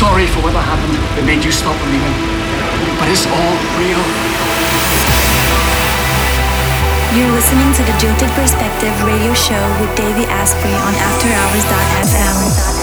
sorry for whatever happened that made you stop believing. But it's all real. You're listening to the Jilted Perspective radio show with Davey Asprey on AfterHours.fm.